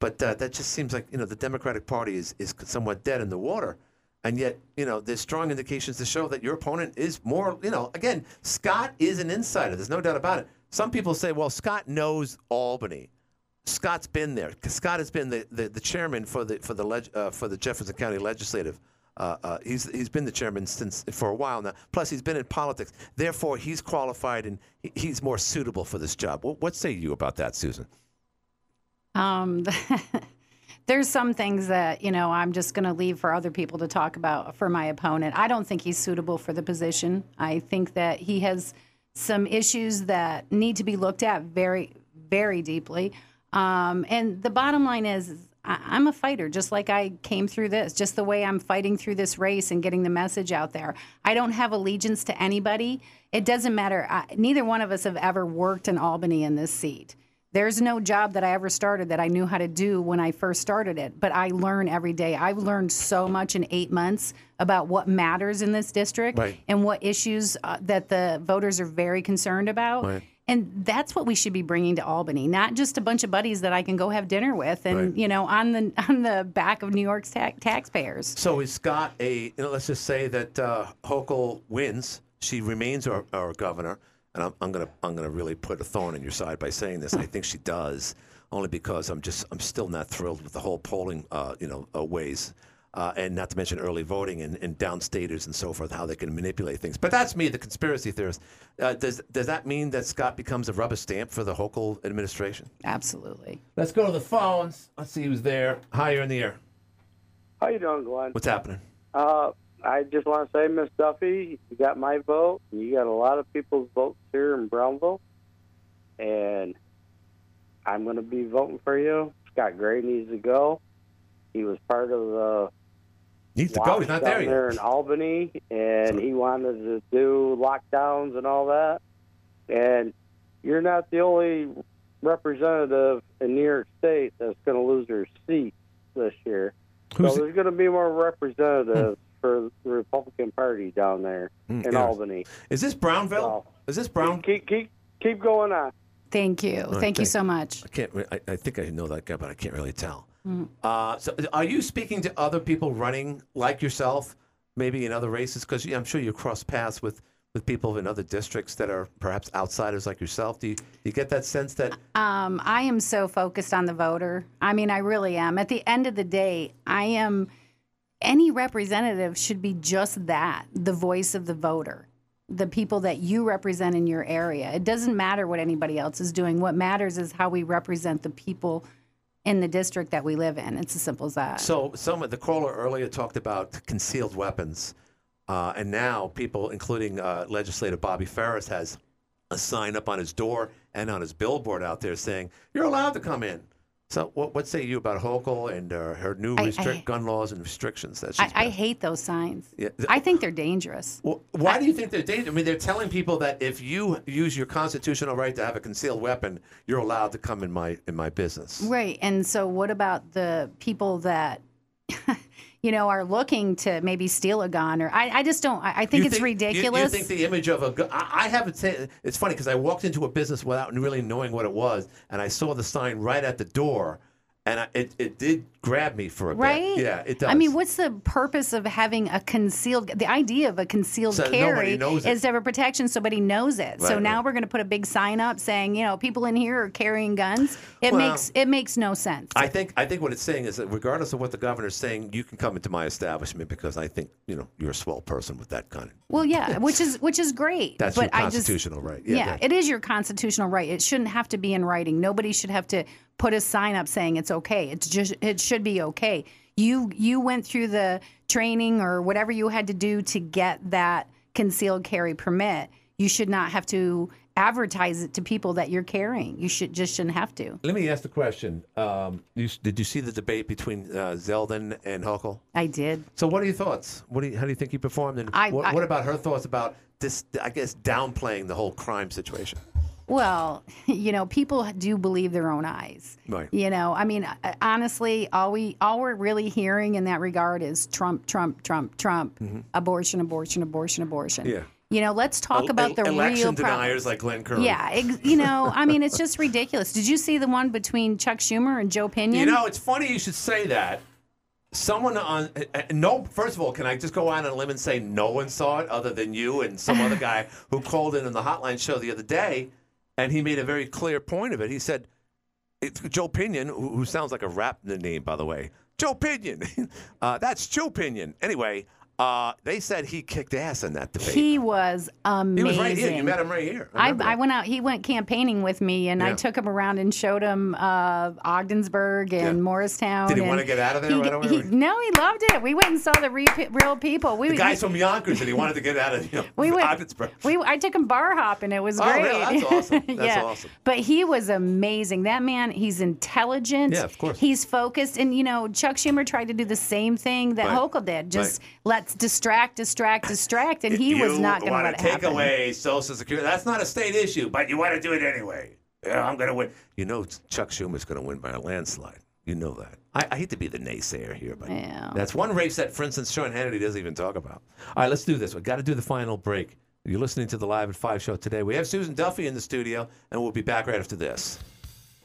but uh, that just seems like you know the Democratic Party is is somewhat dead in the water. And yet, you know, there's strong indications to show that your opponent is more, you know, again, Scott is an insider. There's no doubt about it. Some people say, well, Scott knows Albany. Scott's been there. Scott has been the, the, the chairman for the for the leg, uh, for the Jefferson County Legislative. Uh, uh, he's he's been the chairman since for a while now. Plus, he's been in politics. Therefore, he's qualified and he's more suitable for this job. What, what say you about that, Susan?
Um, there's some things that you know I'm just going to leave for other people to talk about for my opponent. I don't think he's suitable for the position. I think that he has some issues that need to be looked at very, very deeply. Um, and the bottom line is, I, I'm a fighter, just like I came through this, just the way I'm fighting through this race and getting the message out there. I don't have allegiance to anybody. It doesn't matter. I, neither one of us have ever worked in Albany in this seat. There's no job that I ever started that I knew how to do when I first started it, but I learn every day. I've learned so much in eight months about what matters in this district
Right.
and what issues uh, that the voters are very concerned about.
Right.
And that's what we should be bringing to Albany, not just a bunch of buddies that I can go have dinner with, and
Right.
you know, on the on the back of New York's ta- taxpayers.
So is Scott a? You know, let's just say that uh, Hochul wins. She remains our, our governor, and I'm, I'm gonna I'm gonna really put a thorn in your side by saying this. I think she does, only because I'm just I'm still not thrilled with the whole polling, uh, you know, uh, ways. Uh, and not to mention early voting and, and downstaters and so forth, how they can manipulate things. But that's me, the conspiracy theorist. Uh, does does that mean that Scott becomes a rubber stamp for the Hochul administration?
Absolutely.
Let's go to the phones. Let's see who's there. Hi, you're in the air.
How you doing, Glenn?
What's happening?
I just want to say, Miss Duffy, you got my vote. You got a lot of people's votes here in Brownville, and I'm going to be voting for you. Scott Gray needs to go. He was part of the
Needs to go. He's not there yet.
there in Albany, and he wanted to do lockdowns and all that. And you're not the only representative in New York State that's going to lose their seat this year.
Who's-
so there's going to be more representatives for the Republican Party down there
Mm,
in
yeah.
Albany.
Is this Brownville? Is this Brown?
Keep keep keep going on.
Thank you.
All right,
Thank you so much.
I can't. I, I think I know that guy, but I can't really tell.
Mm.
Uh, so, are you speaking to other people running like yourself, maybe in other races? Because I'm sure you cross paths with with people in other districts that are perhaps outsiders like yourself? Do you, do you get that sense that
Um, I am so focused on the voter. I mean, I really am. At the end of the day, I am. Any representative should be just that the voice of the voter, the people that you represent in your area. It doesn't matter what anybody else is doing. What matters is how we represent the people in the district that we live in. It's as simple as that.
So, some of the caller earlier talked about concealed weapons, uh, and now people, including uh, legislator Bobby Ferris, has a sign up on his door and on his billboard out there saying you're allowed to come in. So, what, what say you about Hochul and uh, her new
I-
restrict
I-
gun laws and restrictions that she's
I, I hate those signs.
Yeah.
I think they're dangerous.
Well, why do you think they're dangerous? I mean, they're telling people that if you use your constitutional right to have a concealed weapon, you're allowed to come in my in my business.
Right. And so, what about the people that, you know, are looking to maybe steal a gun? Or I, I just don't. I, I think
You
it's
you-
ridiculous.
You, think the image of a gun? I, I haven't said. It's funny because I walked into a business without really knowing what it was, and I saw the sign right at the door, and I, it it did grab me for a
Right?
bit. Yeah, it does.
I mean, what's the purpose of having a concealed? The idea of a concealed
So
carry is to have a protection, so nobody knows it. so now
right.
we're going to put a big sign up saying, you know, people in here are carrying guns. It
Well,
makes it makes no sense.
I think I think what it's saying is that regardless of what the governor's saying, you can come into my establishment because I think you know you're a swell person with that gun.
Well, yeah, which is which is great.
That's
but
your
I just-
constitutional right.
Yeah,
Yeah, yeah.
it is your constitutional right. It shouldn't have to be in writing. Nobody should have to put a sign up saying it's okay. It's just it should be okay. You you went through the training or whatever you had to do to get that concealed carry permit. You should not have to advertise it to people that you're carrying. You should just shouldn't have to.
Let me ask the question. Um, you, did you see the debate between uh, Zeldin and Hochul?
I did.
So, what are your thoughts? What do you, how do you think he performed? And
I-
what,
I-
what about her thoughts about this? I guess downplaying the whole crime situation.
Well, you know, people do believe their own eyes.
Right.
You know, I mean, uh, honestly, all we all we're really hearing in that regard is Trump, Trump, Trump, Trump, abortion, abortion, abortion, abortion.
Mm-hmm. Yeah.
You know, let's talk
El-
about the
election
real
deniers like Glenn Curry.
Yeah, ex- you know, I mean, it's just ridiculous. Did you see the one between Chuck Schumer and Joe Pinion?
You know, it's funny you should say that. Someone on uh, uh, no. First of all, can I just go on a limb and say no one saw it other than you and some other guy who called in on the hotline show the other day, and he made a very clear point of it. He said, Joe Pinion, who, who sounds like a rap name, by the way. Joe Pinion. uh, that's Joe Pinion. Anyway, uh, they said he kicked ass in that debate.
He was amazing.
He was right here. You met him right here.
I,
remember
I went out. He went campaigning with me, and I took him around and showed him uh, Ogdensburg and Morristown.
Did he wanna get out of there
he-
right away?
he- no, he loved it. We went and saw the re- real people. We
the guys from Yonkers that he wanted to get out of you know,
We went-
Ogdensburg.
we I took him bar hopping. It was
Oh,
great.
really? That's awesome. That's
yeah.
awesome.
But he was amazing. That man, he's intelligent.
Yeah, of course.
He's focused, and you know, Chuck Schumer tried to do the same thing that
Right.
Hochul did. Just let's distract, distract, distract, and he was not going to
want
let it
to take
happen.
away Social Security. That's not a state issue, but you want to do it anyway. Yeah, I'm going to win. You know, Chuck Schumer's going to win by a landslide. You know that. I, I hate to be the naysayer here, but
Yeah.
that's one race that, for instance, Sean Hannity doesn't even talk about. All right, let's do this. We've got to do the final break. You're listening to the Live at 5 show today. We have Susan Duffy in the studio, and we'll be back right after this.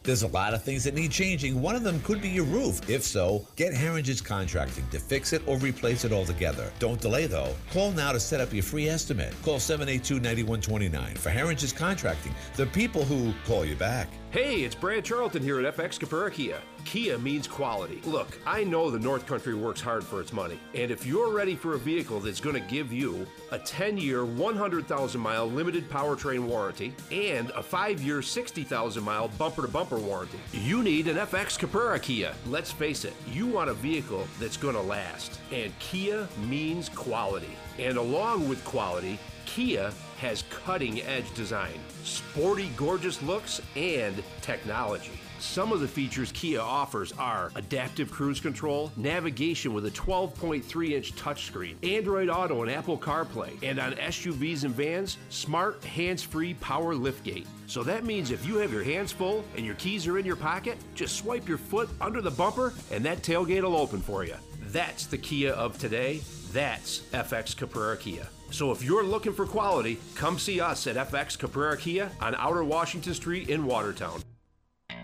There's a lot of things that need changing. One of them could be your roof. If so, get Herringe's Contracting to fix it or replace it altogether. Don't delay though. Call now to set up your free estimate. Call 782-9129 for Herringe's Contracting, the people who call you back.
Hey, it's Brad Charlton here at FX Caprara Kia. Kia means quality. Look, I know the North Country works hard for its money, and if you're ready for a vehicle that's going to give you a 10 year, 100,000 mile limited powertrain warranty and a 5 year, 60,000 mile bumper to bumper warranty, you need an FX Caprara Kia. Let's face it, you want a vehicle that's going to last, and Kia means quality. And along with quality, Kia has cutting edge design, sporty, gorgeous looks, and technology. Some of the features Kia offers are adaptive cruise control, navigation with a 12.3 inch touchscreen, Android Auto and Apple CarPlay, and on SUVs and vans, smart hands free power liftgate. So that means if you have your hands full and your keys are in your pocket, just swipe your foot under the bumper and that tailgate will open for you. That's the Kia of today. That's FX Caprara Kia. So if you're looking for quality, come see us at FX Caprara Kia on Outer Washington Street in Watertown.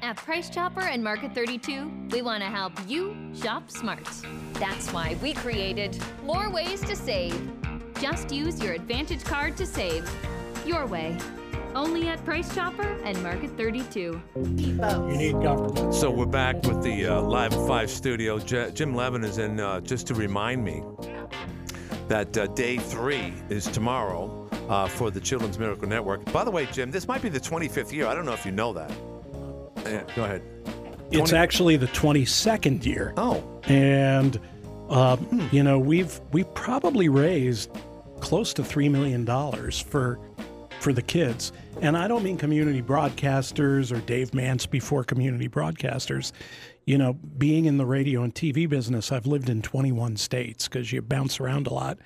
At Price Chopper and Market 32, we want to help you shop smart. That's why we created more ways to save. Just use your Advantage card to save. Your way. Only at Price Chopper and Market 32.
You need government.
So we're back with the uh, Live 5 studio. J- Jim Levin is in uh, just to remind me that uh, day three is tomorrow uh, for the Children's Miracle Network. By the way, Jim, this might be the 25th year. I don't know if you know that. Yeah, go ahead.
It's actually the 22nd year.
Oh.
And, uh, you know, we've we probably raised close to $3 million for for the kids. And I don't mean community broadcasters or Dave Mance before community broadcasters. You know, being in the radio and TV business, I've lived in 21 states because you bounce around a lot.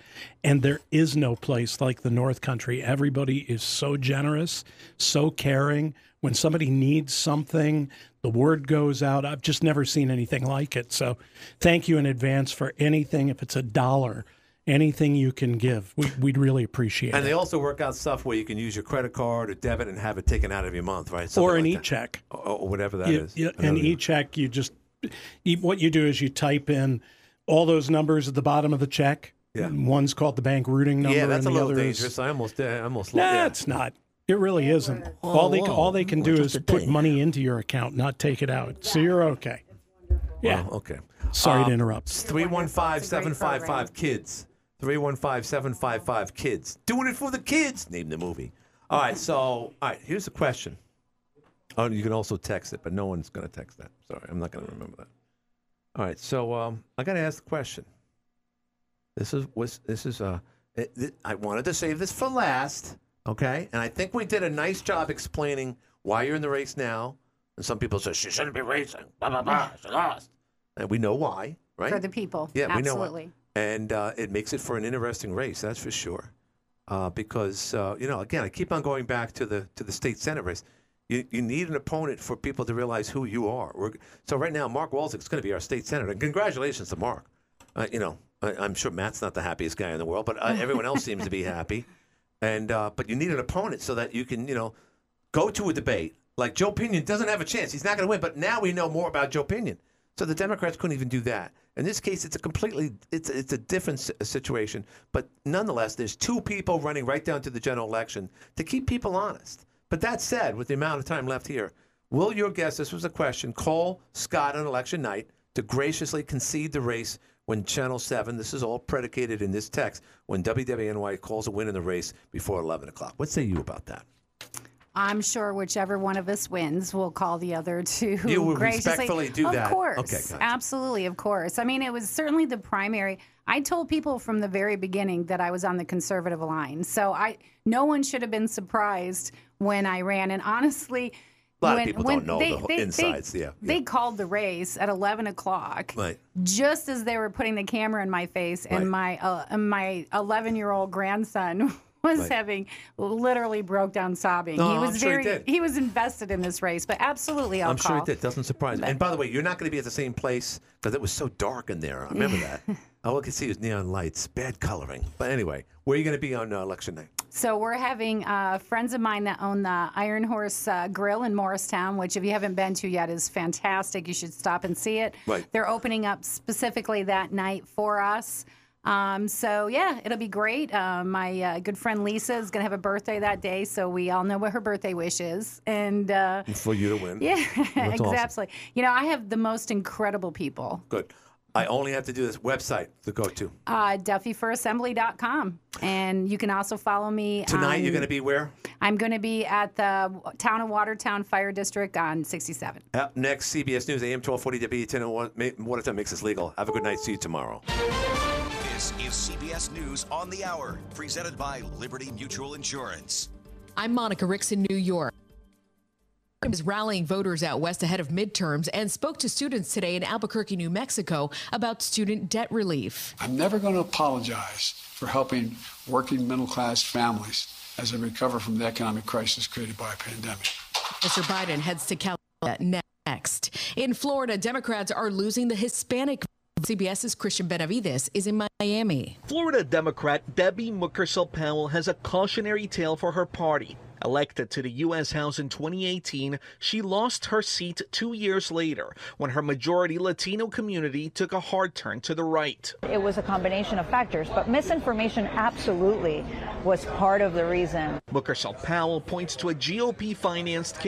And there is no place like the North Country. Everybody is so generous, so caring. When somebody needs something, the word goes out. I've just never seen anything like it. So thank you in advance for anything. If it's a dollar, anything you can give, we, we'd really appreciate
And
it.
And they also work out stuff where you can use your credit card or debit and have it taken out of your month, right? Something
or an
like
e check.
Or, or whatever that
You-
is.
you- an e check, you just what you do is you type in all those numbers at the bottom of the check.
Yeah.
One's called the bank routing number.
Yeah, that's a
and the
little
other
dangerous.
Is,
I almost, I almost.
nah,
yeah.
it's not. It really isn't.
Whoa,
all they all they can do is put
day.
money into your account, not take it out. So you're okay. Yeah.
Wow, okay.
Sorry to
Um,
interrupt.
315 755 kids. 315 755 kids. Doing it for the kids. Name the movie. All right, so, all right, here's the question. Oh, you can also text it, but no one's going to text that. Sorry, I'm not going to remember that. All right, so um, I got to ask the question. This is was this is uh, it, it- I wanted to save this for last, okay? And I think we did a nice job explaining why you're in the race now. And some people say she shouldn't be racing. Blah blah blah. She lost. And we know why, right?
For the people.
Yeah, we know why. And uh, it makes it for an interesting race, that's for sure. Uh, because uh, you know, again, I keep on going back to the to the state senate race. You, you need an opponent for people to realize who you are. We're, so right now, Mark Walczyk is going to be our state senator. And congratulations to Mark. Uh, you know, I, I'm sure Matt's not the happiest guy in the world, but uh, everyone else seems to be happy. And uh, but you need an opponent so that you can you know go to a debate. Like Joe Pinion doesn't have a chance. He's not going to win. But now we know more about Joe Pinion. So the Democrats couldn't even do that. In this case, it's a completely it's it's a different situation. But nonetheless, there's two people running right down to the general election to keep people honest. But that said, with the amount of time left here, will your guest? This was a question. Call Scott on election night to graciously concede the race when Channel Seven. This is all predicated in this text. When WWNY calls a win in the race before 11 o'clock. What say you about that?
I'm sure whichever one of us wins will call the other to
You will
graciously.
respectfully do
of
that.
course,
Okay, gotcha.
absolutely, of course. I mean, it was certainly the primary. I told people from the very beginning that I was on the conservative line, so I no one should have been surprised when I ran. And honestly,
A lot of people
when
don't know
they,
the whole
they- they-
insides, yeah,
they called the race at 11 o'clock
Right.
just as they were putting the camera in my face, and my uh, and my 11 year old grandson was
Right.
having literally broke down sobbing.
No,
he was
I'm sure he
very
did.
was invested in this race, but absolutely,
I'm
call.
sure it did. Doesn't surprise me. And by the way, you're not going to be at the same place because it was so dark in there. I remember that. All I could see was neon lights, bad coloring. But anyway, where are you going to be on uh, election night?
So we're having uh, friends of mine that own the Iron Horse uh, Grill in Morristown, which if you haven't been to yet is fantastic. You should stop and see it.
Right.
They're opening up specifically that night for us. Um, so yeah, it'll be great. Uh, my uh, good friend Lisa is going to have a birthday that day, so we all know what her birthday wish is, and uh,
For you to win.
yeah,
That's awesome.
exactly. You know, I have the most incredible people.
Good. I only have to do this website to go to.
Uh, DuffyForAssembly.com, and you can also follow me
Tonight,
on-
you're going to be where?
I'm going to be at the Town of Watertown Fire District on 67.
Up next, CBS News, AM 1240 WE10 and Watertown makes this legal. Have a good night. See you tomorrow.
This is CBS News on the Hour, presented by Liberty Mutual Insurance.
I'm Monica Ricks in New York. is rallying voters out west ahead of midterms and spoke to students today in Albuquerque, New Mexico about student debt relief.
I'm never going to apologize for helping working middle class families as they recover from the economic crisis created by a pandemic.
Mr. Biden heads to California next. In Florida, Democrats are losing the Hispanic. CBS's Christian Benavides is in Miami.
Florida Democrat Debbie Mucarsel Powell has a cautionary tale for her party.
Elected to the U.S. House in 2018, she lost her seat two years later when her majority Latino community took a hard turn to the right.
It was a combination of factors, but misinformation absolutely was part of the reason.
Booker Powell points to a GOP financed campaign